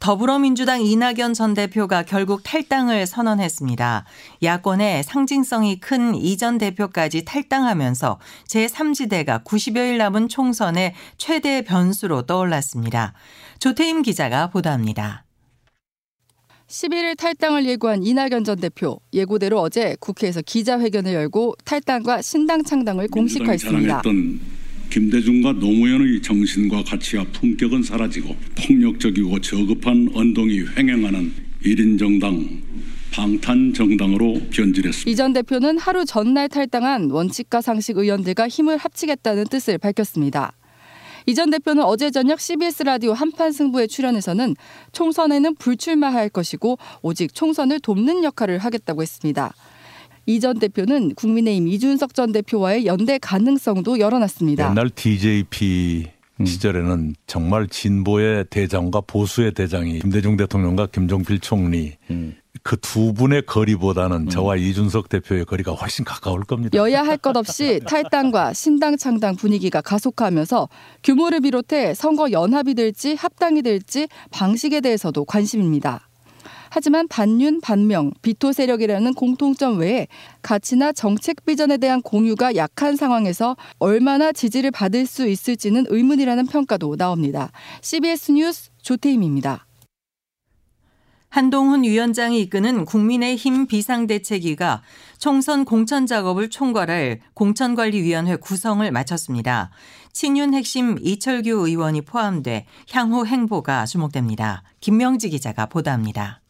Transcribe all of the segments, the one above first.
더불어민주당 이낙연 전 대표가 결국 탈당을 선언했습니다. 야권의 상징성이 큰 이 전 대표까지 탈당하면서 제3지대가 90여일 남은 총선의 최대 변수로 떠올랐습니다. 조태임 기자가 보도합니다. 11일 탈당을 예고한 이낙연 전 대표 예고대로 어제 국회에서 기자회견을 열고 탈당과 신당 창당을 공식화했습니다. 김대중과 노무현의 정신과 가치와 품격은 사라지고 폭력적이고 저급한 언동이 횡행하는 1인 정당 방탄 정당으로 변질했습니다. 이 전 대표는 하루 전날 탈당한 원칙과 상식 의원들과 힘을 합치겠다는 뜻을 밝혔습니다. 이 전 대표는 어제 저녁 CBS 라디오 한판 승부에 출연해서는 총선에는 불출마할 것이고 오직 총선을 돕는 역할을 하겠다고 했습니다. 이 전 대표는 국민의힘 이준석 전 대표와의 연대 가능성도 열어놨습니다. 옛날 DJP 시절에는 정말 진보의 대장과 보수의 대장이 김대중 대통령과 김종필 총리 음. 그두 분의 거리보다는 음. 저와 이준석 대표의 거리가 훨씬 가까울 겁니다. 여야 할 것 없이 탈당과 신당 창당 분위기가 가속화하면서 규모를 비롯해 선거 연합이 될지 합당이 될지 방식에 대해서도 관심입니다. 하지만 반윤, 반명, 비토 세력이라는 공통점 외에 가치나 정책 비전에 대한 공유가 약한 상황에서 얼마나 지지를 받을 수 있을지는 의문이라는 평가도 나옵니다. CBS 뉴스 조태임입니다. 한동훈 위원장이 이끄는 국민의힘 비상대책위가 총선 공천 작업을 총괄할 공천관리위원회 구성을 마쳤습니다. 친윤 핵심 이철규 의원이 포함돼 향후 행보가 주목됩니다. 김명지 기자가 보도합니다.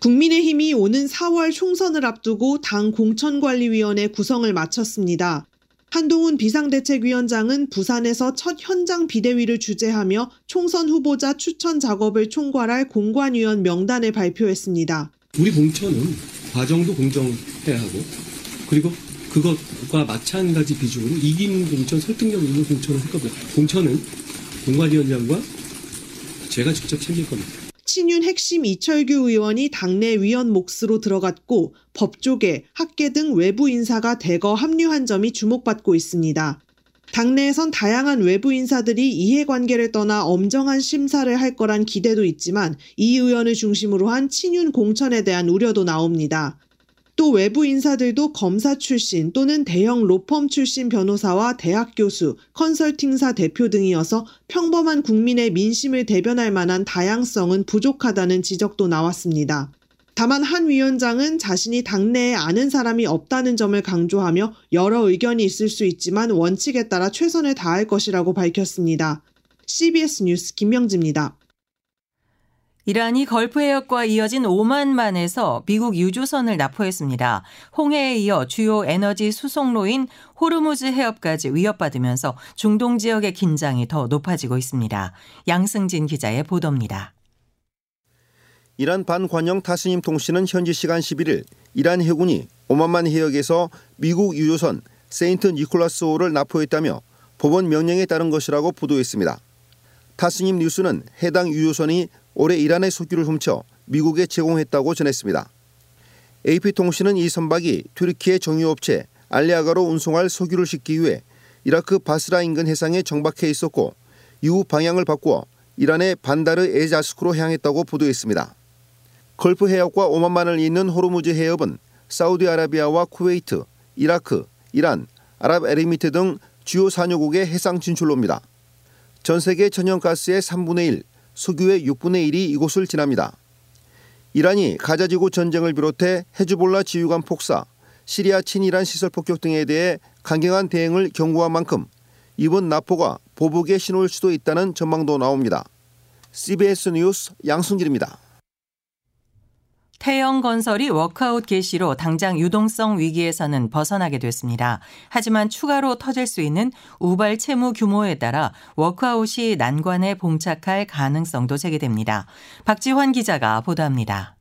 국민의힘이 오는 4월 총선을 앞두고 당 공천관리위원회 구성을 마쳤습니다. 한동훈 비상대책위원장은 부산에서 첫 현장 비대위를 주재하며 총선 후보자 추천 작업을 총괄할 공관위원 명단을 발표했습니다. 우리 공천은 과정도 공정해야 하고 그리고 그것과 마찬가지 비중으로 이긴 공천, 설득력 있는 공천을 할 겁니다. 공천은 공관위원장과 제가 직접 챙길 겁니다. 친윤 핵심 이철규 의원이 당내 위원 몫으로 들어갔고 법조계, 학계 등 외부 인사가 대거 합류한 점이 주목받고 있습니다. 당내에선 다양한 외부 인사들이 이해관계를 떠나 엄정한 심사를 할 거란 기대도 있지만 이 의원을 중심으로 한 친윤 공천에 대한 우려도 나옵니다. 또 외부 인사들도 검사 출신 또는 대형 로펌 출신 변호사와 대학 교수, 컨설팅사 대표 등이어서 평범한 국민의 민심을 대변할 만한 다양성은 부족하다는 지적도 나왔습니다. 다만 한 위원장은 자신이 당내에 아는 사람이 없다는 점을 강조하며 여러 의견이 있을 수 있지만 원칙에 따라 최선을 다할 것이라고 밝혔습니다. CBS 뉴스 김명지입니다. 이란이 걸프 해역과 이어진 오만 만에서 미국 유조선을 납포했습니다. 홍해에 이어 주요 에너지 수송로인 호르무즈 해협까지 위협받으면서 중동 지역의 긴장이 더 높아지고 있습니다. 양승진 기자의 보도입니다. 이란 반관영 타스님 통신은 현지 시간 11일 이란 해군이 오만만 해역에서 미국 유조선 세인트 니콜라스 호를 납포했다며 법원 명령에 따른 것이라고 보도했습니다. 타스님 뉴스는 해당 유조선이 올해 이란의 석유를 훔쳐 미국에 제공했다고 전했습니다. AP통신은 이 선박이 튀르키예의 정유업체 알리아가로 운송할 석유를 싣기 위해 이라크 바스라 인근 해상에 정박해 있었고 이후 방향을 바꾸어 이란의 반다르 에자스크로 향했다고 보도했습니다. 걸프 해역과 오만만을 잇는 호르무즈 해협은 사우디아라비아와 쿠웨이트, 이라크, 이란, 아랍에미리트 등 주요 산유국의 해상 진출로입니다. 전 세계 천연가스의 3분의 1, 석유의 6분의 1이 이곳을 지납니다. 이란이 가자지구 전쟁을 비롯해 헤즈볼라 지휘관 폭사, 시리아 친이란 시설 폭격 등에 대해 강경한 대응을 경고한 만큼 이번 납포가 보복의 신호일 수도 있다는 전망도 나옵니다. CBS 뉴스 양승길입니다. 태영건설이 워크아웃 개시로 당장 유동성 위기에서는 벗어나게 됐습니다. 하지만 추가로 터질 수 있는 우발 채무 규모에 따라 워크아웃이 난관에 봉착할 가능성도 제기됩니다. 박지환 기자가 보도합니다.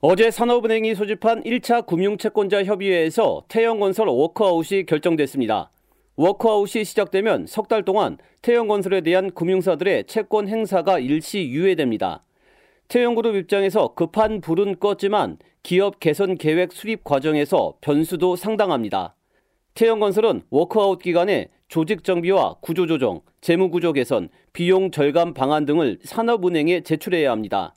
어제 산업은행이 소집한 1차 금융채권자 협의회에서 태영건설 워크아웃이 결정됐습니다. 워크아웃이 시작되면 석 달 동안 태영건설에 대한 금융사들의 채권 행사가 일시 유예됩니다. 태영그룹 입장에서 급한 불은 껐지만 기업 개선 계획 수립 과정에서 변수도 상당합니다. 태영건설은 워크아웃 기간에 조직 정비와 구조 조정, 재무 구조 개선, 비용 절감 방안 등을 산업은행에 제출해야 합니다.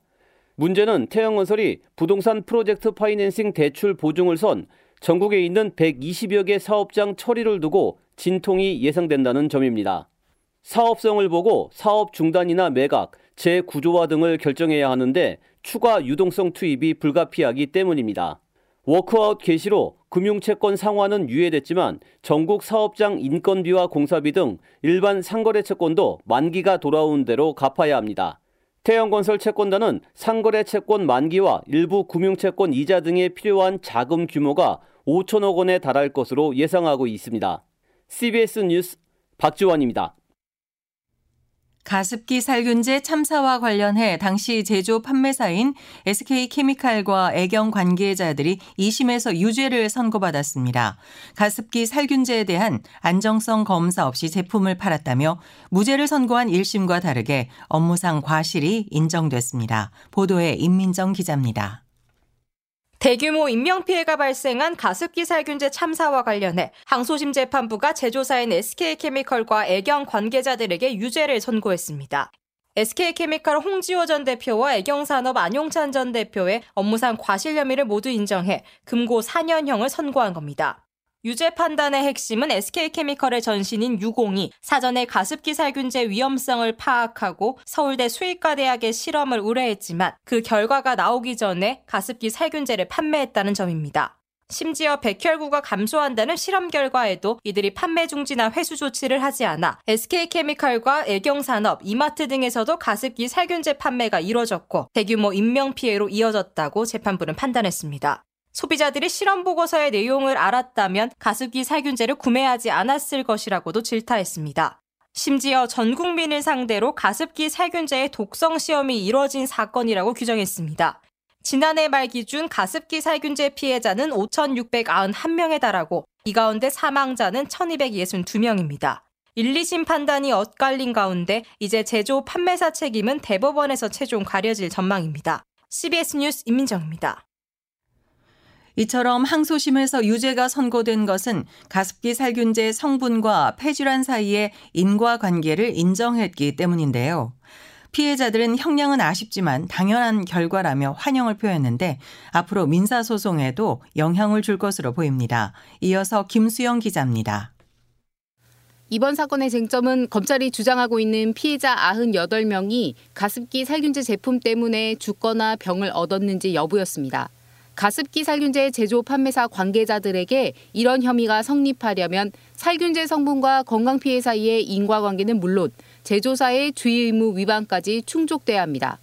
문제는 태영건설이 부동산 프로젝트 파이낸싱 대출 보증을 선 전국에 있는 120여 개 사업장 처리를 두고 진통이 예상된다는 점입니다. 사업성을 보고 사업 중단이나 매각, 재구조화 등을 결정해야 하는데 추가 유동성 투입이 불가피하기 때문입니다. 워크아웃 개시로 금융채권 상환은 유예됐지만 전국 사업장 인건비와 공사비 등 일반 상거래 채권도 만기가 돌아온 대로 갚아야 합니다. 태영건설 채권단은 상거래 채권 만기와 일부 금융채권 이자 등에 필요한 자금 규모가 5천억 원에 달할 것으로 예상하고 있습니다. CBS 뉴스 박지원입니다. 가습기 살균제 참사와 관련해 당시 제조 판매사인 SK케미칼과 애경 관계자들이 2심에서 유죄를 선고받았습니다. 가습기 살균제에 대한 안정성 검사 없이 제품을 팔았다며 무죄를 선고한 1심과 다르게 업무상 과실이 인정됐습니다. 보도에 임민정 기자입니다. 대규모 인명피해가 발생한 가습기 살균제 참사와 관련해 항소심 재판부가 제조사인 SK케미컬과 애경 관계자들에게 유죄를 선고했습니다. SK케미칼 홍지호 전 대표와 애경산업 안용찬 전 대표의 업무상 과실 혐의를 모두 인정해 금고 4년형을 선고한 겁니다. 유죄 판단의 핵심은 SK케미컬의 전신인 유공이 사전에 가습기 살균제 위험성을 파악하고 서울대 수의과 대학의 실험을 의뢰했지만 그 결과가 나오기 전에 가습기 살균제를 판매했다는 점입니다. 심지어 백혈구가 감소한다는 실험 결과에도 이들이 판매 중지나 회수 조치를 하지 않아 SK케미칼과 애경산업, 이마트 등에서도 가습기 살균제 판매가 이뤄졌고 대규모 인명피해로 이어졌다고 재판부는 판단했습니다. 소비자들이 실험 보고서의 내용을 알았다면 가습기 살균제를 구매하지 않았을 것이라고도 질타했습니다. 심지어 전 국민을 상대로 가습기 살균제의 독성 시험이 이뤄진 사건이라고 규정했습니다. 지난해 말 기준 가습기 살균제 피해자는 5,691명에 달하고 이 가운데 사망자는 1,262명입니다. 1, 2심 판단이 엇갈린 가운데 이제 제조 판매사 책임은 대법원에서 최종 가려질 전망입니다. CBS 뉴스 임민정입니다. 이처럼 항소심에서 유죄가 선고된 것은 가습기 살균제 성분과 폐질환 사이의 인과관계를 인정했기 때문인데요. 피해자들은 형량은 아쉽지만 당연한 결과라며 환영을 표했는데 앞으로 민사소송에도 영향을 줄 것으로 보입니다. 이어서 김수영 기자입니다. 이번 사건의 쟁점은 검찰이 주장하고 있는 피해자 98명이 가습기 살균제 제품 때문에 죽거나 병을 얻었는지 여부였습니다. 가습기 살균제 제조 판매사 관계자들에게 이런 혐의가 성립하려면 살균제 성분과 건강 피해 사이의 인과관계는 물론 제조사의 주의 의무 위반까지 충족돼야 합니다.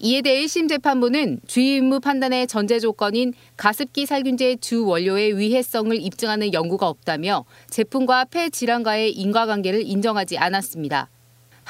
이에 대해 1심 재판부는 주의 의무 판단의 전제 조건인 가습기 살균제 주 원료의 위해성을 입증하는 연구가 없다며 제품과 폐 질환과의 인과관계를 인정하지 않았습니다.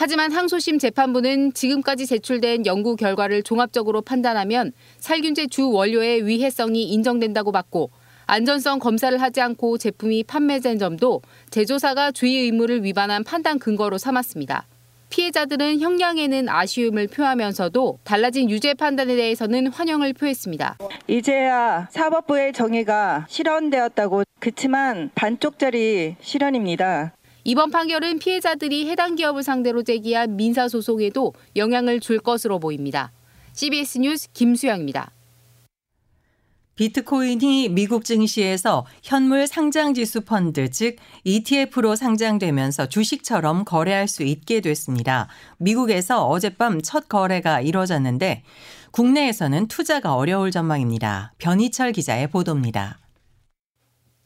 하지만 항소심 재판부는 지금까지 제출된 연구 결과를 종합적으로 판단하면 살균제 주 원료의 위해성이 인정된다고 봤고 안전성 검사를 하지 않고 제품이 판매된 점도 제조사가 주의 의무를 위반한 판단 근거로 삼았습니다. 피해자들은 형량에는 아쉬움을 표하면서도 달라진 유죄 판단에 대해서는 환영을 표했습니다. 이제야 사법부의 정의가 실현되었다고 그치만 반쪽짜리 실현입니다. 이번 판결은 피해자들이 해당 기업을 상대로 제기한 민사소송에도 영향을 줄 것으로 보입니다. CBS 뉴스 김수영입니다. 비트코인이 미국 증시에서 현물 상장 지수 펀드 즉 ETF로 상장되면서 주식처럼 거래할 수 있게 됐습니다. 미국에서 어젯밤 첫 거래가 이뤄졌는데 국내에서는 투자가 어려울 전망입니다. 변희철 기자의 보도입니다.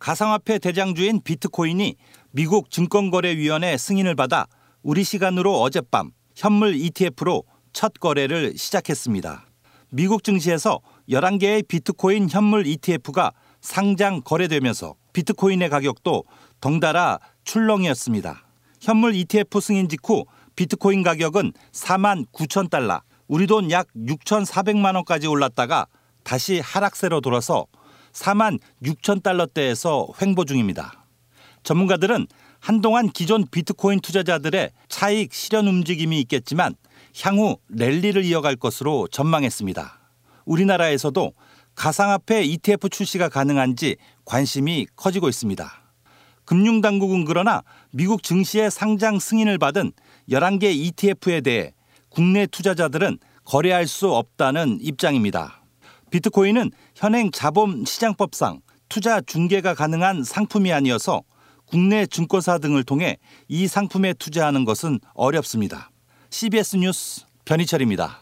가상화폐 대장주인 비트코인이 미국 증권거래위원회 승인을 받아 우리 시간으로 어젯밤 현물 ETF로 첫 거래를 시작했습니다. 미국 증시에서 11개의 비트코인 현물 ETF가 상장 거래되면서 비트코인의 가격도 덩달아 출렁이었습니다. 현물 ETF 승인 직후 비트코인 가격은 4만 9천 달러, 우리 돈 약 6,400만 원까지 올랐다가 다시 하락세로 돌아서 4만 6천 달러대에서 횡보 중입니다. 전문가들은 한동안 기존 비트코인 투자자들의 차익 실현 움직임이 있겠지만 향후 랠리를 이어갈 것으로 전망했습니다. 우리나라에서도 가상화폐 ETF 출시가 가능한지 관심이 커지고 있습니다. 금융당국은 그러나 미국 증시의 상장 승인을 받은 11개 ETF에 대해 국내 투자자들은 거래할 수 없다는 입장입니다. 비트코인은 현행 자본 시장법상 투자 중개가 가능한 상품이 아니어서 국내 증권사 등을 통해 이 상품에 투자하는 것은 어렵습니다. CBS 뉴스 변희철입니다.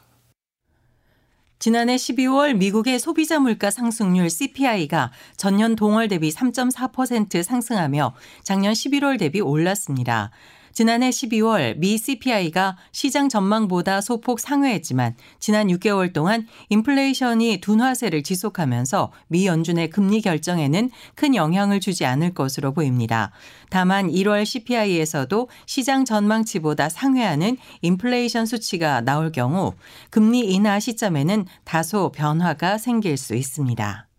지난해 12월 미국의 소비자 물가 상승률 CPI가 전년 동월 대비 3.4% 상승하며 작년 11월 대비 올랐습니다. 지난해 12월 미 CPI가 시장 전망보다 소폭 상회했지만 지난 6개월 동안 인플레이션이 둔화세를 지속하면서 미 연준의 금리 결정에는 큰 영향을 주지 않을 것으로 보입니다. 다만 1월 CPI에서도 시장 전망치보다 상회하는 인플레이션 수치가 나올 경우 금리 인하 시점에는 다소 변화가 생길 수 있습니다.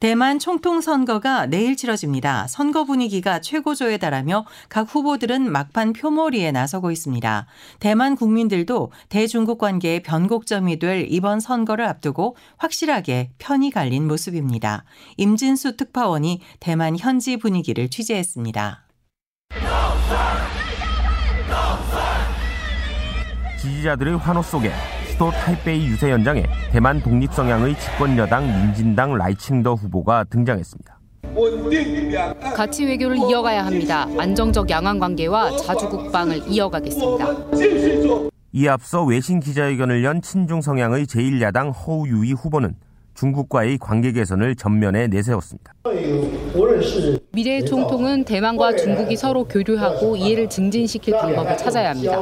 대만 총통 선거가 내일 치러집니다. 선거 분위기가 최고조에 달하며 각 후보들은 막판 표몰이에 나서고 있습니다. 대만 국민들도 대중국 관계의 변곡점이 될 이번 선거를 앞두고 확실하게 편이 갈린 모습입니다. 임진수 특파원이 대만 현지 분위기를 취재했습니다. 지지자들의 환호 속에 수도 타이베이 유세 현장에 대만 독립 성향의 집권 여당 민진당 라이칭더 후보가 등장했습니다. 가치 외교를 이어가야 합니다. 안정적 양안 관계와 자주 국방을 이어가겠습니다. 이에 앞서 외신 기자회견을 연 친중 성향의 제1야당 허우유이 후보는 중국과의 관계 개선을 전면에 내세웠습니다. 미래의 총통은 대만과 중국이 서로 교류하고 이해를 증진시킬 방법을 찾아야 합니다.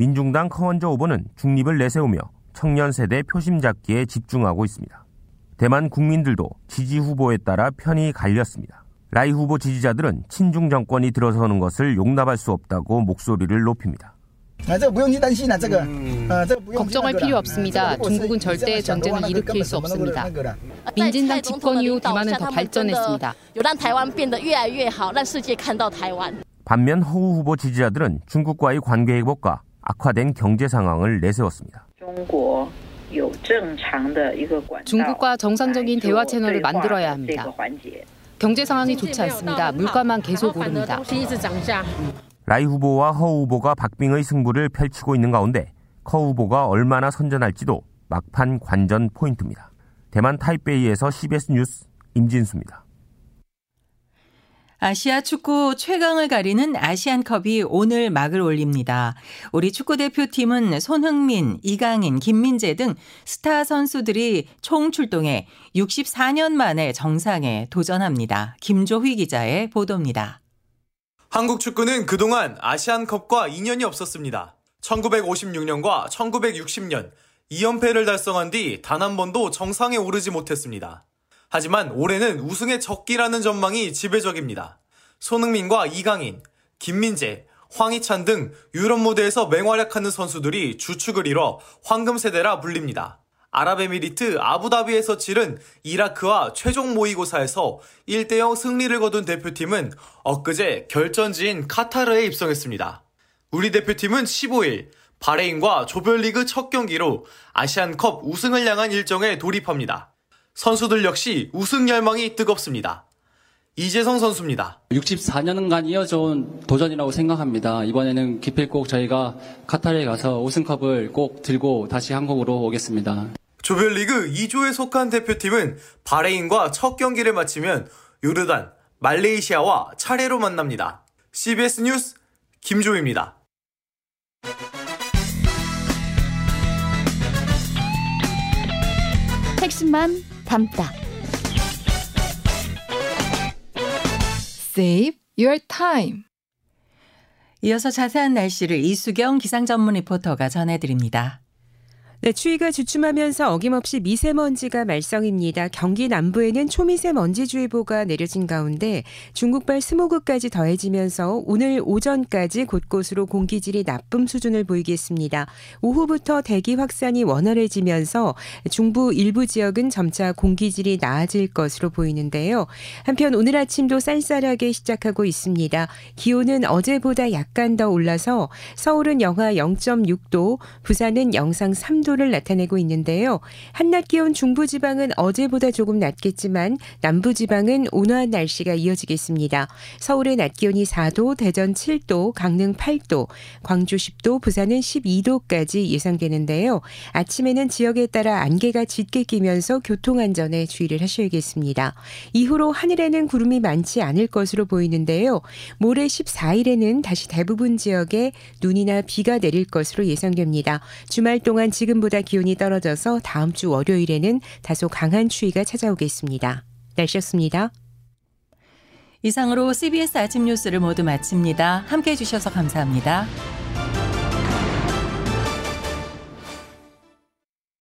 민중당 커먼저 후보는 중립을 내세우며 청년 세대 표심 잡기에 집중하고 있습니다. 대만 국민들도 지지 후보에 따라 편이 갈렸습니다. 라이 후보 지지자들은 친중 정권이 들어서는 것을 용납할 수 없다고 목소리를 높입니다. 걱정할 필요 없습니다. 중국은 절대 전쟁을 일으킬 수 없습니다. 민진당 집권 이후 대만은 더 발전했습니다. 반면 허우 후보 지지자들은 중국과의 관계 회복과 악화된 경제 상황을 내세웠습니다. 중국과 정상적인 대화 채널을 만들어야 합니다. 경제 상황이 좋지 않습니다. 물가만 계속 오릅니다. 라이 후보와 허 후보가 박빙의 승부를 펼치고 있는 가운데 커 후보가 얼마나 선전할지도 막판 관전 포인트입니다. 대만 타이베이에서 CBS 뉴스 임진수입니다. 아시아 축구 최강을 가리는 아시안컵이 오늘 막을 올립니다. 우리 축구 대표팀은 손흥민, 이강인, 김민재 등 스타 선수들이 총 출동해 64년 만에 정상에 도전합니다. 김조휘 기자의 보도입니다. 한국 축구는 그동안 아시안컵과 인연이 없었습니다. 1956년과 1960년 2연패를 달성한 뒤 단 한 번도 정상에 오르지 못했습니다. 하지만 올해는 우승의 적기라는 전망이 지배적입니다. 손흥민과 이강인, 김민재, 황희찬 등 유럽 무대에서 맹활약하는 선수들이 주축을 이뤄 황금 세대라 불립니다. 아랍에미리트 아부다비에서 치른 이라크와 최종 모의고사에서 1대0 승리를 거둔 대표팀은 엊그제 결전지인 카타르에 입성했습니다. 우리 대표팀은 15일 바레인과 조별리그 첫 경기로 아시안컵 우승을 향한 일정에 돌입합니다. 선수들 역시 우승 열망이 뜨겁습니다. 이재성 선수입니다. 64년간 이어져온 도전이라고 생각합니다. 이번에는 기필 꼭 저희가 카타르에 가서 우승컵을 꼭 들고 다시 한국으로 오겠습니다. 조별리그 2조에 속한 대표팀은 바레인과 첫 경기를 마치면 요르단, 말레이시아와 차례로 만납니다. CBS 뉴스 김조입니다. 핵심만 담다. Save your time. 이어서 자세한 날씨를 이수경 기상 전문 리포터가 전해드립니다. 네, 추위가 주춤하면서 어김없이 미세먼지가 말썽입니다. 경기 남부에는 초미세먼지주의보가 내려진 가운데 중국발 스모그까지 더해지면서 오늘 오전까지 곳곳으로 공기질이 나쁨 수준을 보이겠습니다. 오후부터 대기 확산이 원활해지면서 중부 일부 지역은 점차 공기질이 나아질 것으로 보이는데요. 한편 오늘 아침도 쌀쌀하게 시작하고 있습니다. 기온은 어제보다 약간 더 올라서 서울은 영하 0.6도, 부산은 영상 3도 도를 나타내고 있는데요. 한낮 기온 중부지방은 어제보다 조금 낮겠지만 남부지방은 온화한 날씨가 이어지겠습니다. 서울의 낮 기온이 4도, 대전 7도, 강릉 8도, 광주 10도, 부산은 12도까지 예상되는데요. 아침에는 지역에 따라 안개가 짙게 끼면서 교통안전에 주의를 하셔야겠습니다. 이후로 하늘에는 구름이 많지 않을 것으로 보이는데요. 모레 14일에는 다시 대부분 지역에 눈이나 비가 내릴 것으로 예상됩니다. 주말 동안 지금 지금보다 기온이 떨어져서 다음 주 월요일에는 다소 강한 추위가 찾아오겠습니다. 날씨였습니다. 이상으로 CBS 아침 뉴스를 모두 마칩니다. 함께 해주셔서 감사합니다.